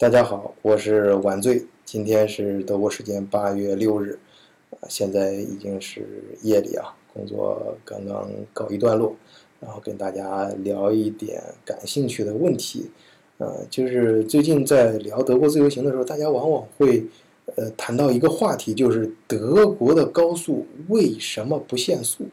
大家好，我是晚醉。今天是德国时间八月六日，啊，现在已经是夜里啊，工作刚刚告一段落，然后跟大家聊一点感兴趣的问题。呃，就是最近在聊德国自由行的时候，大家往往会呃谈到一个话题，就是德国的高速为什么不限速？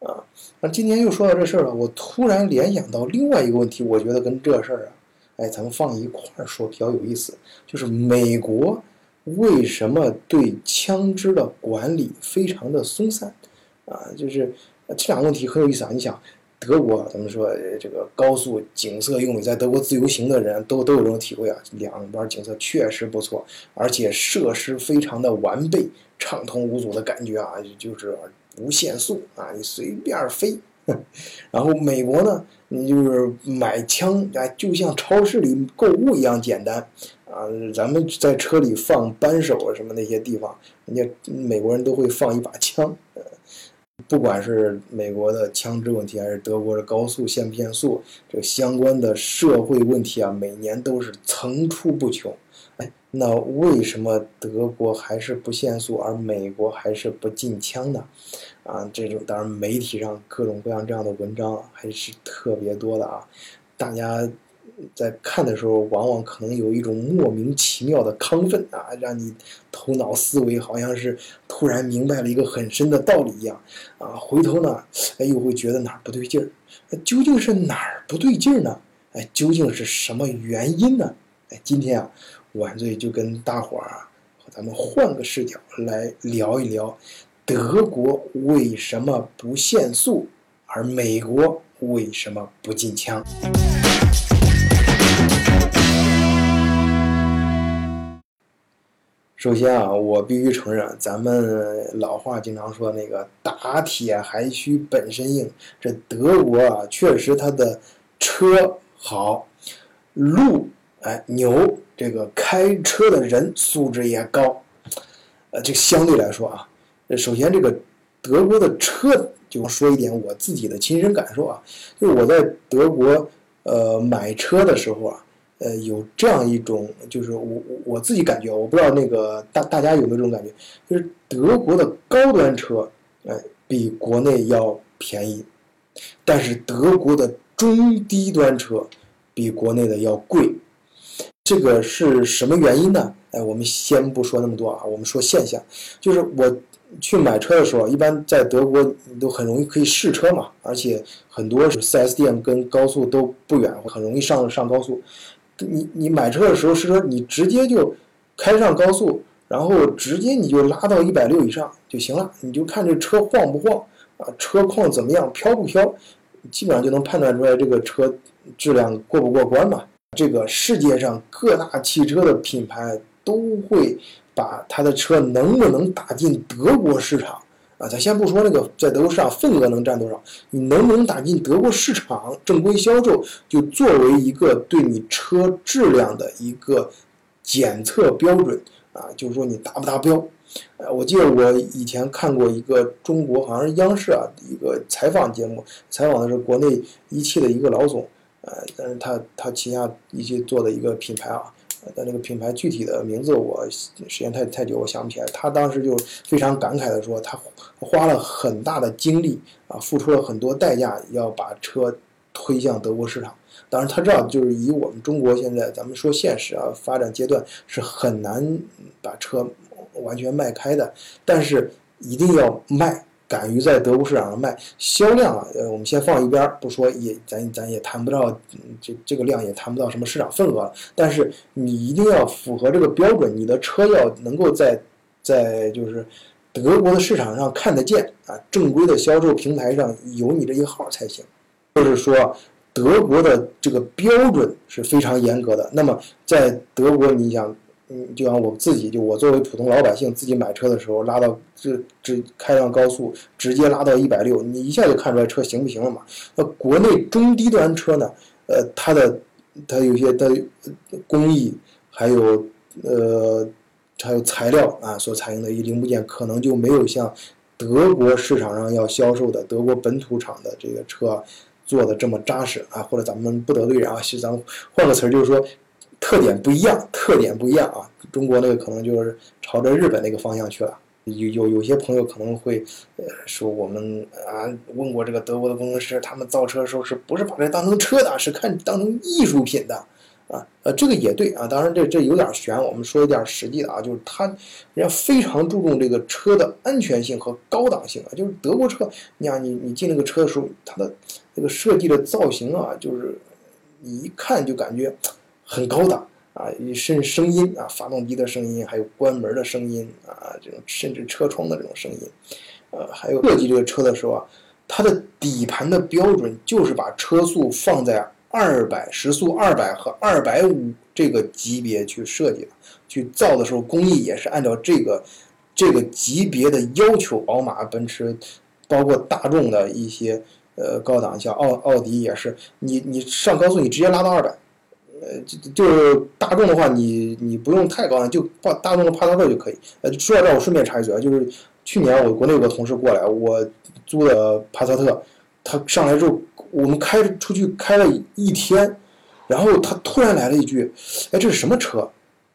啊，那今天又说到这事儿了，我突然联想到另外一个问题，我觉得跟这事儿啊。哎，咱们放一块儿说比较有意思，就是美国为什么对枪支的管理非常的松散啊？就是这两个问题很有意思啊。你想，德国咱们说这个高速景色优美，在德国自由行的人都都有这种体会啊，两边景色确实不错，而且设施非常的完备，畅通无阻的感觉啊，就是不限速啊，你随便飞。然后美国呢，你就是买枪，哎，就像超市里购物一样简单啊。咱们在车里放扳手啊，什么那些地方，人家美国人都会放一把枪。不管是美国的枪支问题，还是德国的高速限不限速，这个相关的社会问题啊，每年都是层出不穷。那为什么德国还是不限速，而美国还是不禁枪呢？啊，这种当然媒体上各种各样这样的文章还是特别多的啊。大家在看的时候，往往可能有一种莫名其妙的亢奋啊，让你头脑思维好像是突然明白了一个很深的道理一样啊。回头呢，哎，又会觉得哪儿不对劲儿，究竟是哪儿不对劲儿呢？哎，究竟是什么原因呢？哎，今天啊。晚醉就跟大伙儿啊，咱们换个视角来聊一聊，德国为什么不限速，而美国为什么不禁枪？首先啊，我必须承认，咱们老话经常说那个打铁还需本身硬，这德国啊，确实它的车好，路哎牛。这个开车的人素质也高，呃，这相对来说啊，首先这个德国的车，就说一点我自己的亲身感受啊，就是我在德国呃买车的时候啊，呃有这样一种，就是我我自己感觉，我不知道那个大大家有没有这种感觉，就是德国的高端车，哎，比国内要便宜，但是德国的中低端车比国内的要贵。这个是什么原因呢？哎，我们先不说那么多啊，我们说现象，就是我去买车的时候，一般在德国你都很容易可以试车嘛，而且很多是 4S 店跟高速都不远，很容易上上高速。你你买车的时候试车，你直接就开上高速，然后直接你就拉到一百六以上就行了，你就看这车晃不晃啊，车况怎么样，飘不飘，基本上就能判断出来这个车质量过不过关嘛。这个世界上各大汽车的品牌都会把它的车能不能打进德国市场啊？咱先不说那个在德国市场份额能占多少，你能不能打进德国市场正规销售，就作为一个对你车质量的一个检测标准啊，就是说你达不达标？呃，我记得我以前看过一个中国好像是央视啊一个采访节目，采访的是国内一汽的一个老总。呃，但是他他旗下一些做的一个品牌啊，但那个品牌具体的名字我时间太太久，我想不起来。他当时就非常感慨的说，他花了很大的精力啊，付出了很多代价，要把车推向德国市场。当然他知道，就是以我们中国现在咱们说现实啊，发展阶段是很难把车完全卖开的，但是一定要卖。敢于在德国市场上卖，销量啊，呃，我们先放一边不说，也咱咱也谈不到，这这个量也谈不到什么市场份额。但是你一定要符合这个标准，你的车要能够在在就是德国的市场上看得见啊，正规的销售平台上有你这一号才行。就是说，德国的这个标准是非常严格的。那么在德国，你想。嗯，就像我自己，就我作为普通老百姓，自己买车的时候，拉到这这开上高速，直接拉到一百六，你一下就看出来车行不行了嘛？那国内中低端车呢？呃，它的它有些的工艺，还有呃还有材料啊，所采用的一零部件，可能就没有像德国市场上要销售的德国本土厂的这个车做的这么扎实啊。或者咱们不得罪人啊，其实咱们换个词儿，就是说。特点不一样，特点不一样啊。中国那个可能就是朝着日本那个方向去了。有有有些朋友可能会，呃，说我们啊问过这个德国的工程师，他们造车的时候是不是把这当成车的，是看当成艺术品的，啊，呃，这个也对啊。当然这这有点悬，我们说一点实际的啊，就是他人家非常注重这个车的安全性和高档性啊。就是德国车，你看你你进那个车的时候，它的这个设计的造型啊，就是你一看就感觉很高档。啊，甚至声音啊，发动机的声音，还有关门的声音啊，这种甚至车窗的这种声音，呃，还有设计这个车的时候啊，它的底盘的标准就是把车速放在二百时速二百和二百五这个级别去设计的，去造的时候工艺也是按照这个这个级别的要求，宝马、奔驰，包括大众的一些呃高档，像奥奥迪也是，你你上高速你直接拉到二百。呃，就就大众的话，你你不用太高，就大大众的帕萨特就可以。呃，说到这，我顺便插一嘴啊，就是去年我国内有个同事过来，我租的帕萨特，他上来之后，我们开出去开了一天，然后他突然来了一句：“哎，这是什么车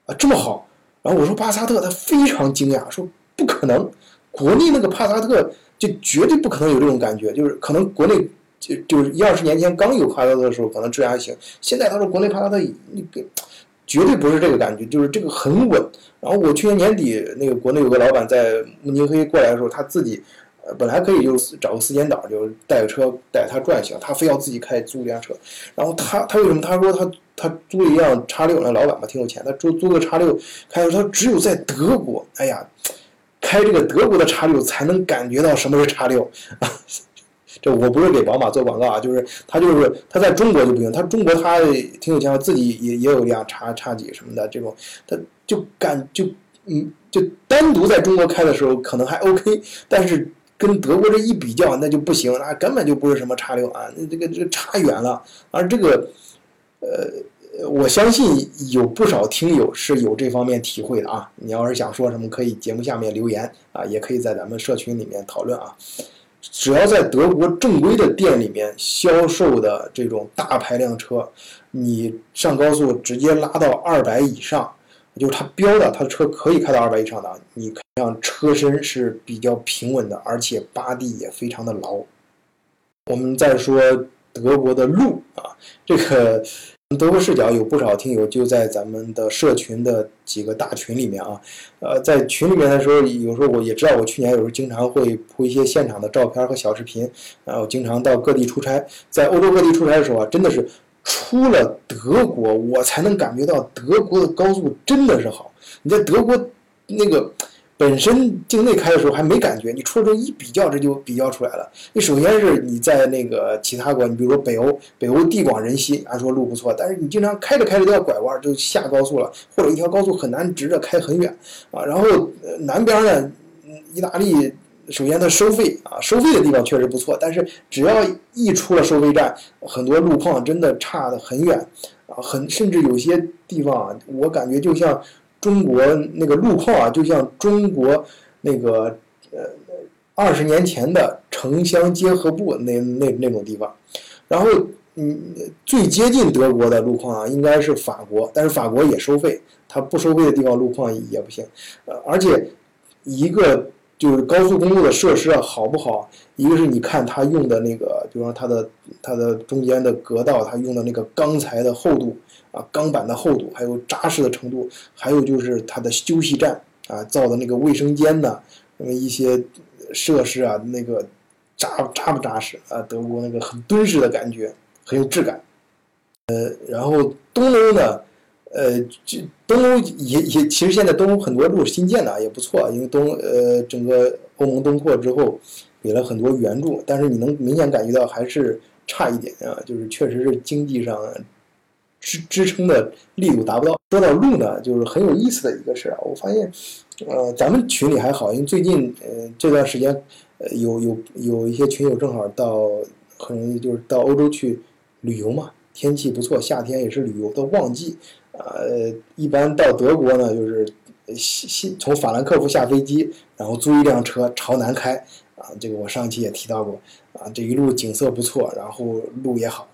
啊？这么好？”然后我说帕萨特，他非常惊讶，说：“不可能，国内那个帕萨特就绝对不可能有这种感觉，就是可能国内。”就就是一二十年前刚有帕萨特的时候，可能质量还行。现在他说国内帕萨特那个绝对不是这个感觉，就是这个很稳。然后我去年年底那个国内有个老板在慕尼黑过来的时候，他自己呃本来可以就找个司机导，就是带个车带他转行，他非要自己开租一辆车。然后他他为什么他说他他租一辆叉六，那老板嘛挺有钱，他租租个叉六开，他只有在德国，哎呀，开这个德国的叉六才能感觉到什么是叉六啊。这我不是给宝马做广告啊，就是他就是他在中国就不行，他中国他挺有钱，自己也也有辆叉叉几什么的这种，他就敢就嗯就单独在中国开的时候可能还 OK，但是跟德国这一比较那就不行，那根本就不是什么叉六啊，那这个这个差远了。而这个呃，我相信有不少听友是有这方面体会的啊。你要是想说什么，可以节目下面留言啊，也可以在咱们社群里面讨论啊。只要在德国正规的店里面销售的这种大排量车，你上高速直接拉到二百以上，就是它标的，它的车可以开到二百以上的，你像车身是比较平稳的，而且扒地也非常的牢。我们再说德国的路啊，这个。德国视角有不少听友就在咱们的社群的几个大群里面啊，呃，在群里面的时候，有时候我也知道，我去年有时候经常会铺一些现场的照片和小视频，然后经常到各地出差，在欧洲各地出差的时候啊，真的是出了德国，我才能感觉到德国的高速真的是好。你在德国那个。本身境内开的时候还没感觉，你出了之后一比较，这就比较出来了。你首先是你在那个其他国，你比如说北欧，北欧地广人稀，按说路不错，但是你经常开着开着都要拐弯，就下高速了，或者一条高速很难直着开很远啊。然后南边呢，意大利首先它收费啊，收费的地方确实不错，但是只要一出了收费站，很多路况真的差得很远啊，很甚至有些地方啊，我感觉就像。中国那个路况啊，就像中国那个呃二十年前的城乡结合部那那那种地方，然后嗯最接近德国的路况啊，应该是法国，但是法国也收费，它不收费的地方路况也不行，呃而且一个就是高速公路的设施啊好不好，一个是你看它用的那个，比如说它的它的中间的隔道，它用的那个钢材的厚度。啊，钢板的厚度，还有扎实的程度，还有就是它的休息站啊，造的那个卫生间呢，那么一些设施啊，那个扎扎不扎实啊？德国那个很敦实的感觉，很有质感。呃，然后东欧呢，呃，这东欧也也其实现在东欧很多路新建的也不错，因为东呃整个欧盟东扩之后，给了很多援助，但是你能明显感觉到还是差一点啊，就是确实是经济上。支支撑的力度达不到。说到路呢，就是很有意思的一个事儿啊。我发现，呃，咱们群里还好，因为最近呃这段时间，呃有有有一些群友正好到，很容易就是到欧洲去旅游嘛，天气不错，夏天也是旅游的旺季。呃，一般到德国呢，就是西西从法兰克福下飞机，然后租一辆车朝南开。啊，这个我上期也提到过。啊，这一路景色不错，然后路也好。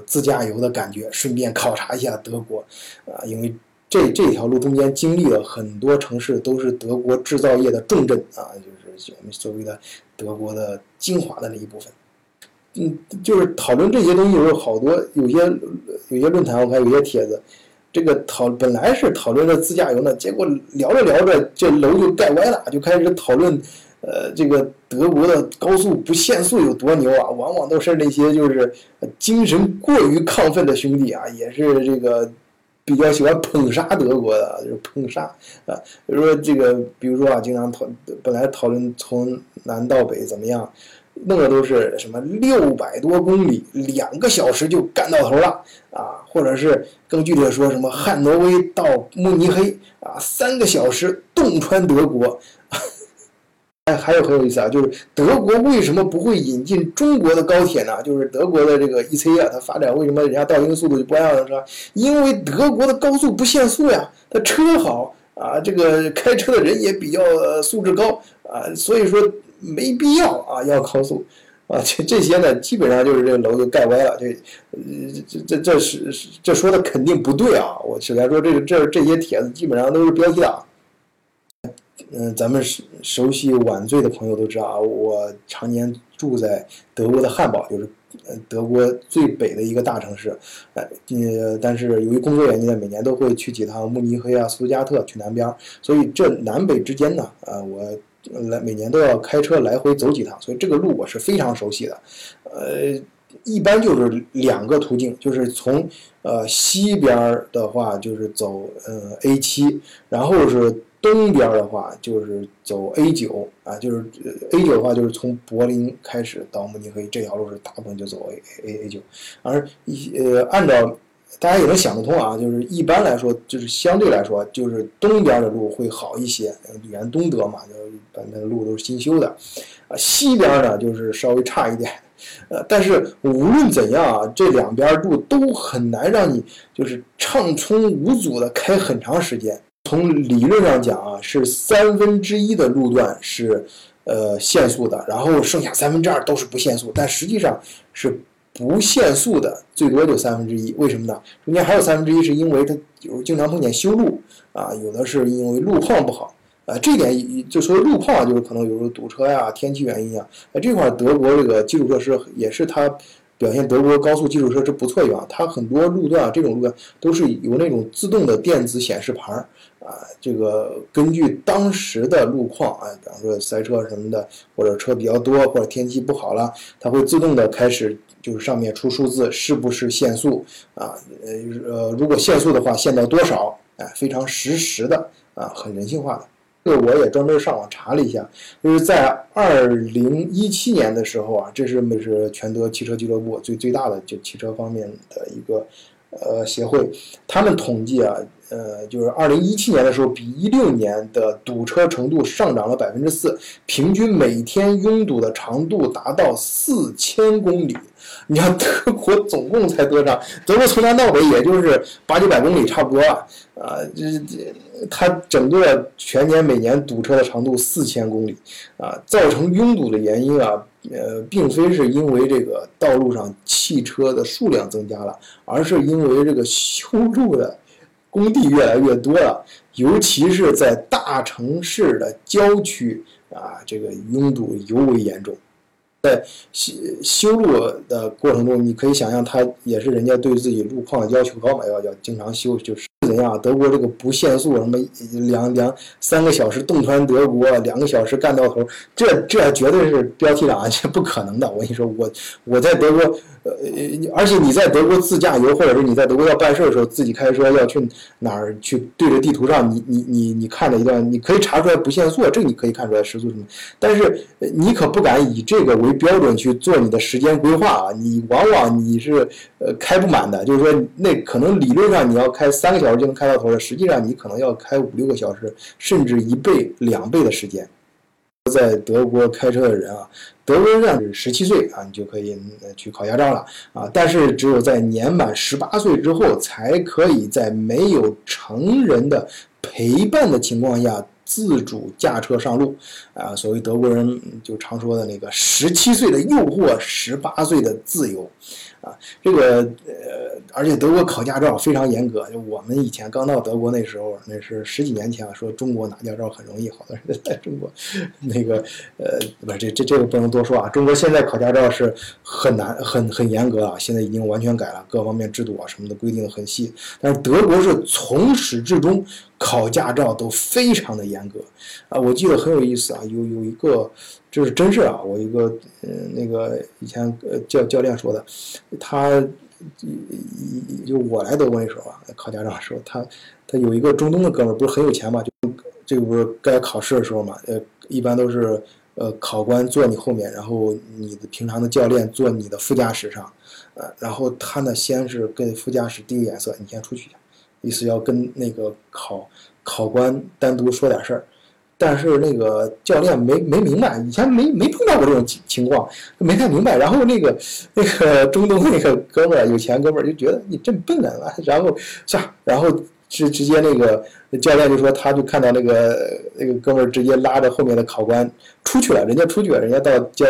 自驾游的感觉，顺便考察一下德国啊，因为这这条路中间经历了很多城市，都是德国制造业的重镇啊，就是我们所谓的德国的精华的那一部分。嗯，就是讨论这些东西，有好多有些有些论坛，我看有些帖子，这个讨本来是讨论的自驾游呢，结果聊着聊着，这楼就盖歪了，就开始讨论，呃，这个德国的高速不限速有多牛啊！往往都是那些就是精神过于亢奋的兄弟啊，也是这个比较喜欢捧杀德国的，就是捧杀啊。比如说这个，比如说啊，经常讨本来讨论从南到北怎么样。弄的都是什么六百多公里，两个小时就干到头了啊！或者是更具体的说，什么汉诺威到慕尼黑啊，三个小时洞穿德国。哎，还有很有意思啊，就是德国为什么不会引进中国的高铁呢？就是德国的这个 EC 啊，它发展为什么人家到一个速度就不让了？是吧？因为德国的高速不限速呀，它车好啊，这个开车的人也比较素质高啊，所以说。没必要啊，要高速，啊，这这些呢，基本上就是这个楼就盖歪了，这，这这这是这说的肯定不对啊！我首先说这个这这些帖子基本上都是标题党。嗯，咱们熟熟悉晚醉的朋友都知道啊，我常年住在德国的汉堡，就是呃德国最北的一个大城市，呃，呃，但是由于工作原因呢，每年都会去几趟慕尼黑啊、苏加特去南边，所以这南北之间呢，啊，我。来每年都要开车来回走几趟，所以这个路我是非常熟悉的。呃，一般就是两个途径，就是从呃西边的话就是走呃 A 七，然后是东边的话就是走 A 九啊，就是 A 九的话就是从柏林开始到慕尼黑这条路是大部分就走 A A A 九，而一呃按照。大家也能想得通啊，就是一般来说，就是相对来说，就是东边的路会好一些，原东德嘛，就般那个路都是新修的，啊，西边呢就是稍微差一点，呃，但是无论怎样啊，这两边路都很难让你就是畅通无阻的开很长时间。从理论上讲啊，是三分之一的路段是呃限速的，然后剩下三分之二都是不限速，但实际上是。不限速的最多就三分之一，为什么呢？中间还有三分之一是因为它有经常碰见修路啊，有的是因为路况不好啊。这点就说路况，就是可能有时候堵车呀、天气原因啊。那这块德国这个基础设施也是它表现德国高速基础设施不错的地方。它很多路段啊，这种路段都是有那种自动的电子显示牌儿啊，这个根据当时的路况啊，比方说塞车什么的，或者车比较多，或者天气不好了，它会自动的开始。就是上面出数字是不是限速啊？呃呃，如果限速的话，限到多少？哎，非常实时的啊，很人性化的。这个我也专门上网查了一下，就是在二零一七年的时候啊，这是美是全德汽车俱乐部最最大的就汽车方面的一个呃协会，他们统计啊。呃，就是二零一七年的时候，比一六年的堵车程度上涨了百分之四，平均每天拥堵的长度达到四千公里。你看德国总共才多长？德国从南到北也就是八九百公里差不多啊。啊，这这，它整个全年每年堵车的长度四千公里啊，造成拥堵的原因啊，呃，并非是因为这个道路上汽车的数量增加了，而是因为这个修路的。工地越来越多了，尤其是在大城市的郊区啊，这个拥堵尤为严重。在修修路的过程中，你可以想象，他也是人家对自己路况要求高嘛，要要经常修，就是怎样？德国这个不限速，什么两两三个小时洞穿德国，两个小时干到头，这这绝对是标题党，这不可能的。我跟你说，我我在德国。呃，而且你在德国自驾游，或者是你在德国要办事的时候，自己开车要去哪儿去？对着地图上，你你你你看了一段，你可以查出来不限速，这你可以看出来时速什么。但是你可不敢以这个为标准去做你的时间规划啊！你往往你是呃开不满的，就是说那可能理论上你要开三个小时就能开到头了，实际上你可能要开五六个小时，甚至一倍、两倍的时间。在德国开车的人啊，德国人是十七岁啊，你就可以去考驾照了啊。但是只有在年满十八岁之后，才可以在没有成人的陪伴的情况下自主驾车上路啊。所谓德国人就常说的那个“十七岁的诱惑，十八岁的自由”，啊，这个呃，而且德国考驾照非常严格。就我们以前刚到德国那时候，那是十几年前啊说中国拿驾照很容易，好多人在中国那个呃，不是这这这个不能多说啊。中国现在考驾照是很难、很很严格啊，现在已经完全改了，各方面制度啊什么的规定很细。但是德国是从始至终考驾照都非常的严格啊。我记得很有意思啊，有有一个就是真事啊，我一个嗯那个以前呃教教练说的。他，就我来德国那时候啊，考驾照的时候，他他有一个中东的哥们儿，不是很有钱嘛，就这个不是该考试的时候嘛，呃，一般都是呃考官坐你后面，然后你的平常的教练坐你的副驾驶上，呃，然后他呢先是跟副驾驶递个眼色，你先出去一下意思要跟那个考考官单独说点事儿。但是那个教练没没明白，以前没没碰到过这种情情况，没太明白。然后那个那个中东那个哥们儿有钱哥们儿就觉得你真笨啊，然后下然后直直接那个教练就说他就看到那个那个哥们儿直接拉着后面的考官出去了，人家出去了，人家到叫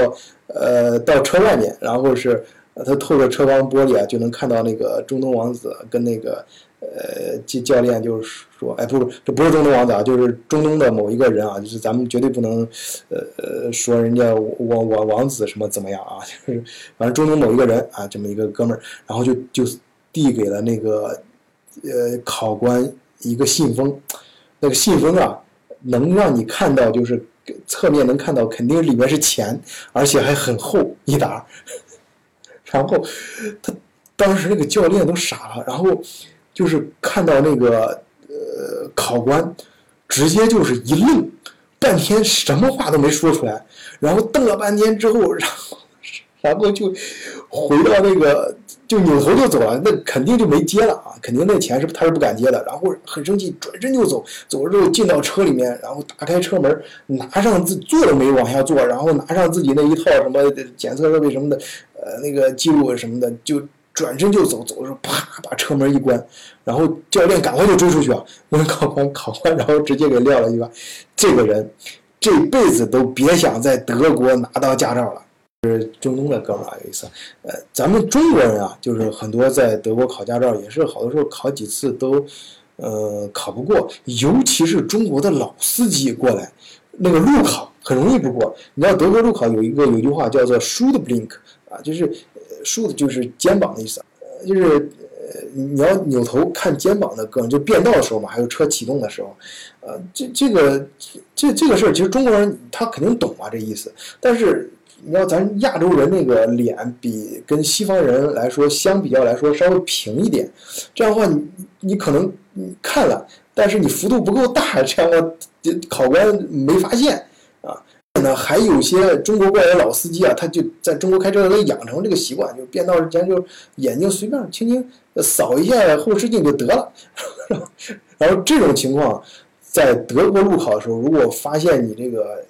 呃到车外面，然后是他透着车窗玻璃啊就能看到那个中东王子跟那个。呃，教教练就是说，哎，不，这不是中东王子啊，就是中东的某一个人啊，就是咱们绝对不能，呃呃，说人家王王王子什么怎么样啊，就是反正中东某一个人啊，这么一个哥们儿，然后就就递给了那个呃考官一个信封，那个信封啊，能让你看到，就是侧面能看到，肯定里面是钱，而且还很厚一沓，然后他当时那个教练都傻了，然后。就是看到那个呃考官，直接就是一愣，半天什么话都没说出来，然后瞪了半天之后，然后然后就回到那个就扭头就走了，那肯定就没接了啊，肯定那钱是他是不敢接的，然后很生气，转身就走，走了之后进到车里面，然后打开车门，拿上自坐都没往下坐，然后拿上自己那一套什么检测设备什么的，呃那个记录什么的就。转身就走，走的时候啪把车门一关，然后教练赶快就追出去啊！问考官，考官然后直接给撂了一把。这个人这辈子都别想在德国拿到驾照了。是中东的哥们儿有意思，呃，咱们中国人啊，就是很多在德国考驾照也是好多时候考几次都，呃，考不过，尤其是中国的老司机过来，那个路考很容易不过。你知道德国路考有一个有一句话叫做 “shoot blink” 啊，就是。竖的就是肩膀的意思，呃，就是呃，你要扭头看肩膀的哥，就变道的时候嘛，还有车启动的时候，呃，这这个这这个事儿，其实中国人他肯定懂啊，这意思。但是你要咱亚洲人那个脸比跟西方人来说相比较来说稍微平一点，这样的话你你可能看了，但是你幅度不够大，这样的话考官没发现啊。那还有些中国过来的老司机啊，他就在中国开车，他养成这个习惯，就变道之前就眼睛随便轻轻扫一下后视镜就得了。然后这种情况，在德国路考的时候，如果发现你这个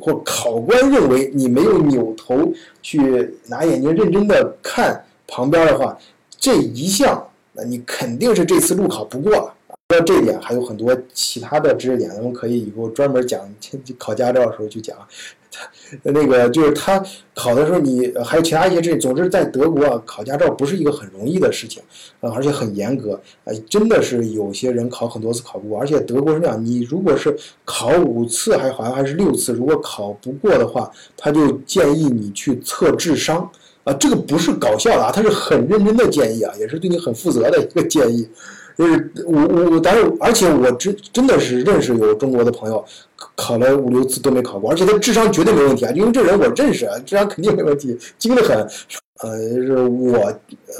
或考官认为你没有扭头去拿眼睛认真的看旁边的话，这一项那你肯定是这次路考不过了。到这一点还有很多其他的知识点，咱们可以以后专门讲。考驾照的时候去讲，那个就是他考的时候，你还有其他一些知识。总之，在德国啊，考驾照不是一个很容易的事情，呃，而且很严格。呃，真的是有些人考很多次考不过，而且德国是这样，你如果是考五次，还好像还是六次，如果考不过的话，他就建议你去测智商。啊，这个不是搞笑的啊，他是很认真的建议啊，也是对你很负责的一个建议。就是我我我，但是而且我真真的是认识有中国的朋友，考了五六次都没考过，而且他智商绝对没问题啊，因为这人我认识啊，智商肯定没问题，精得很。呃，是我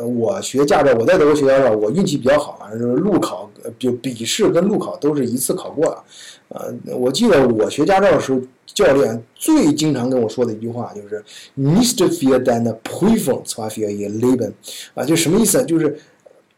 我学驾照，我在德国学驾照，我运气比较好啊，就是路考就笔试跟路考都是一次考过了。呃，我记得我学驾照的时候，教练最经常跟我说的一句话就是 “Nicht für deine Prüfung, zwar für ihr Leben”，啊，就什么意思？就是。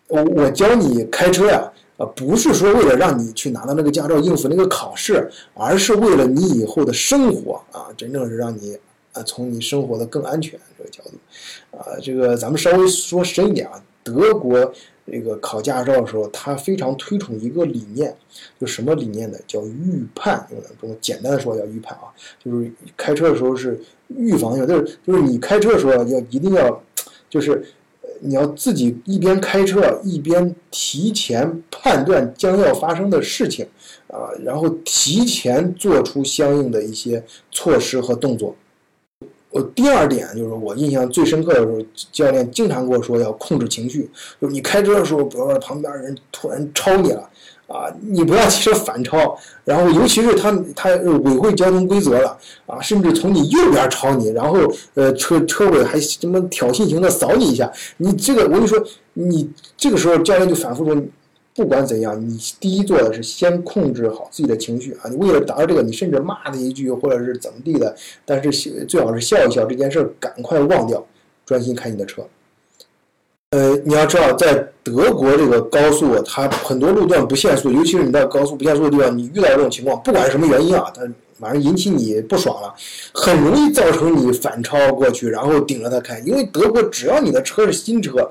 我我教你开车呀，啊，不是说为了让你去拿到那个驾照应付那个考试，而是为了你以后的生活啊，真正是让你啊，从你生活的更安全这个角度，啊，这个咱们稍微说深一点啊，德国这个考驾照的时候，他非常推崇一个理念，就什么理念呢？叫预判，用中简单的说叫预判啊，就是开车的时候是预防性，就是就是你开车的时候要一定要，就是。你要自己一边开车一边提前判断将要发生的事情，啊，然后提前做出相应的一些措施和动作。我第二点就是我印象最深刻的时候，教练经常跟我说要控制情绪，就是你开车的时候，比如说旁边人突然超你了。啊，你不要骑车反超，然后尤其是他他违会交通规则了啊，甚至从你右边超你，然后呃车车尾还什么挑衅型的扫你一下，你这个我跟你说，你这个时候教练就反复说，不管怎样，你第一做的是先控制好自己的情绪啊，你为了达到这个，你甚至骂他一句或者是怎么地的，但是最好是笑一笑，这件事赶快忘掉，专心开你的车。呃，你要知道，在德国这个高速，它很多路段不限速，尤其是你在高速不限速的地方，你遇到这种情况，不管是什么原因啊，它反正引起你不爽了，很容易造成你反超过去，然后顶着它开。因为德国只要你的车是新车，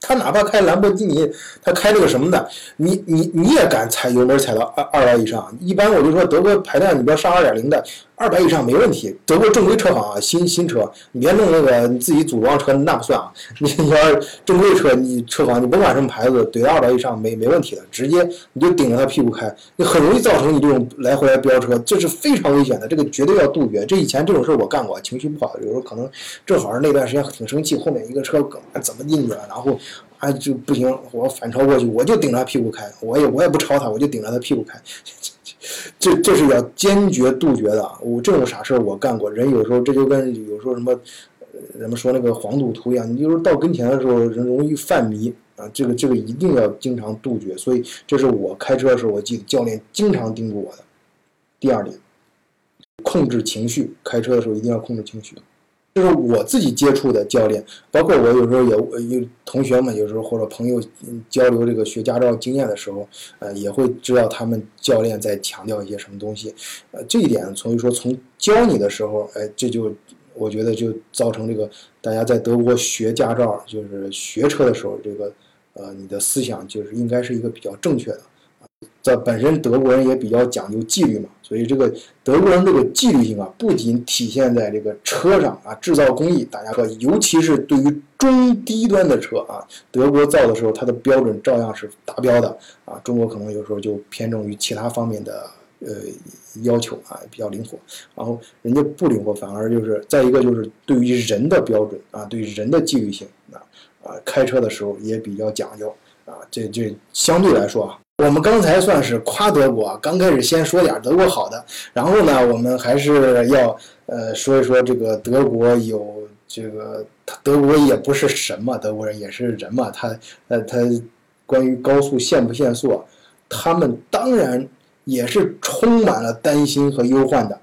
他哪怕开兰博基尼，他开这个什么的，你你你也敢踩油门踩到二二万以上？一般我就说德国排量，你不要上二点零的。二百以上没问题，德国正规车行啊，新新车，你别弄那个你自己组装车，那不算啊。你你要正规车，你车行，你甭管什么牌子，怼到二百以上没没问题的，直接你就顶着他屁股开，你很容易造成你这种来回来飙车，这是非常危险的，这个绝对要杜绝。这以前这种事我干过，情绪不好，有时候可能正好是那段时间挺生气，后面一个车怎么进去了，然后啊就不行，我反超过去，我就顶着他屁股开，我也我也不超他，我就顶着他屁股开。这这是要坚决杜绝的。我这种傻事儿我干过。人有时候这就跟有时候什么，人们说那个黄赌毒一样，你就是到跟前的时候人容易犯迷啊。这个这个一定要经常杜绝。所以这是我开车的时候，我记得教练经常叮嘱我的。第二点，控制情绪，开车的时候一定要控制情绪。就是我自己接触的教练，包括我有时候也有同学们，有时候或者朋友交流这个学驾照经验的时候，呃，也会知道他们教练在强调一些什么东西。呃，这一点，所以说从教你的时候，哎，这就我觉得就造成这个大家在德国学驾照，就是学车的时候，这个呃，你的思想就是应该是一个比较正确的。本身德国人也比较讲究纪律嘛，所以这个德国人这个纪律性啊，不仅体现在这个车上啊，制造工艺，大家说，尤其是对于中低端的车啊，德国造的时候，它的标准照样是达标的啊。中国可能有时候就偏重于其他方面的呃要求啊，比较灵活，然后人家不灵活，反而就是再一个就是对于人的标准啊，对人的纪律性啊啊，开车的时候也比较讲究啊，这这相对来说啊。我们刚才算是夸德国，刚开始先说点德国好的，然后呢，我们还是要呃说一说这个德国有这个，德国也不是神嘛，德国人也是人嘛，他呃他关于高速限不限速，他们当然也是充满了担心和忧患的。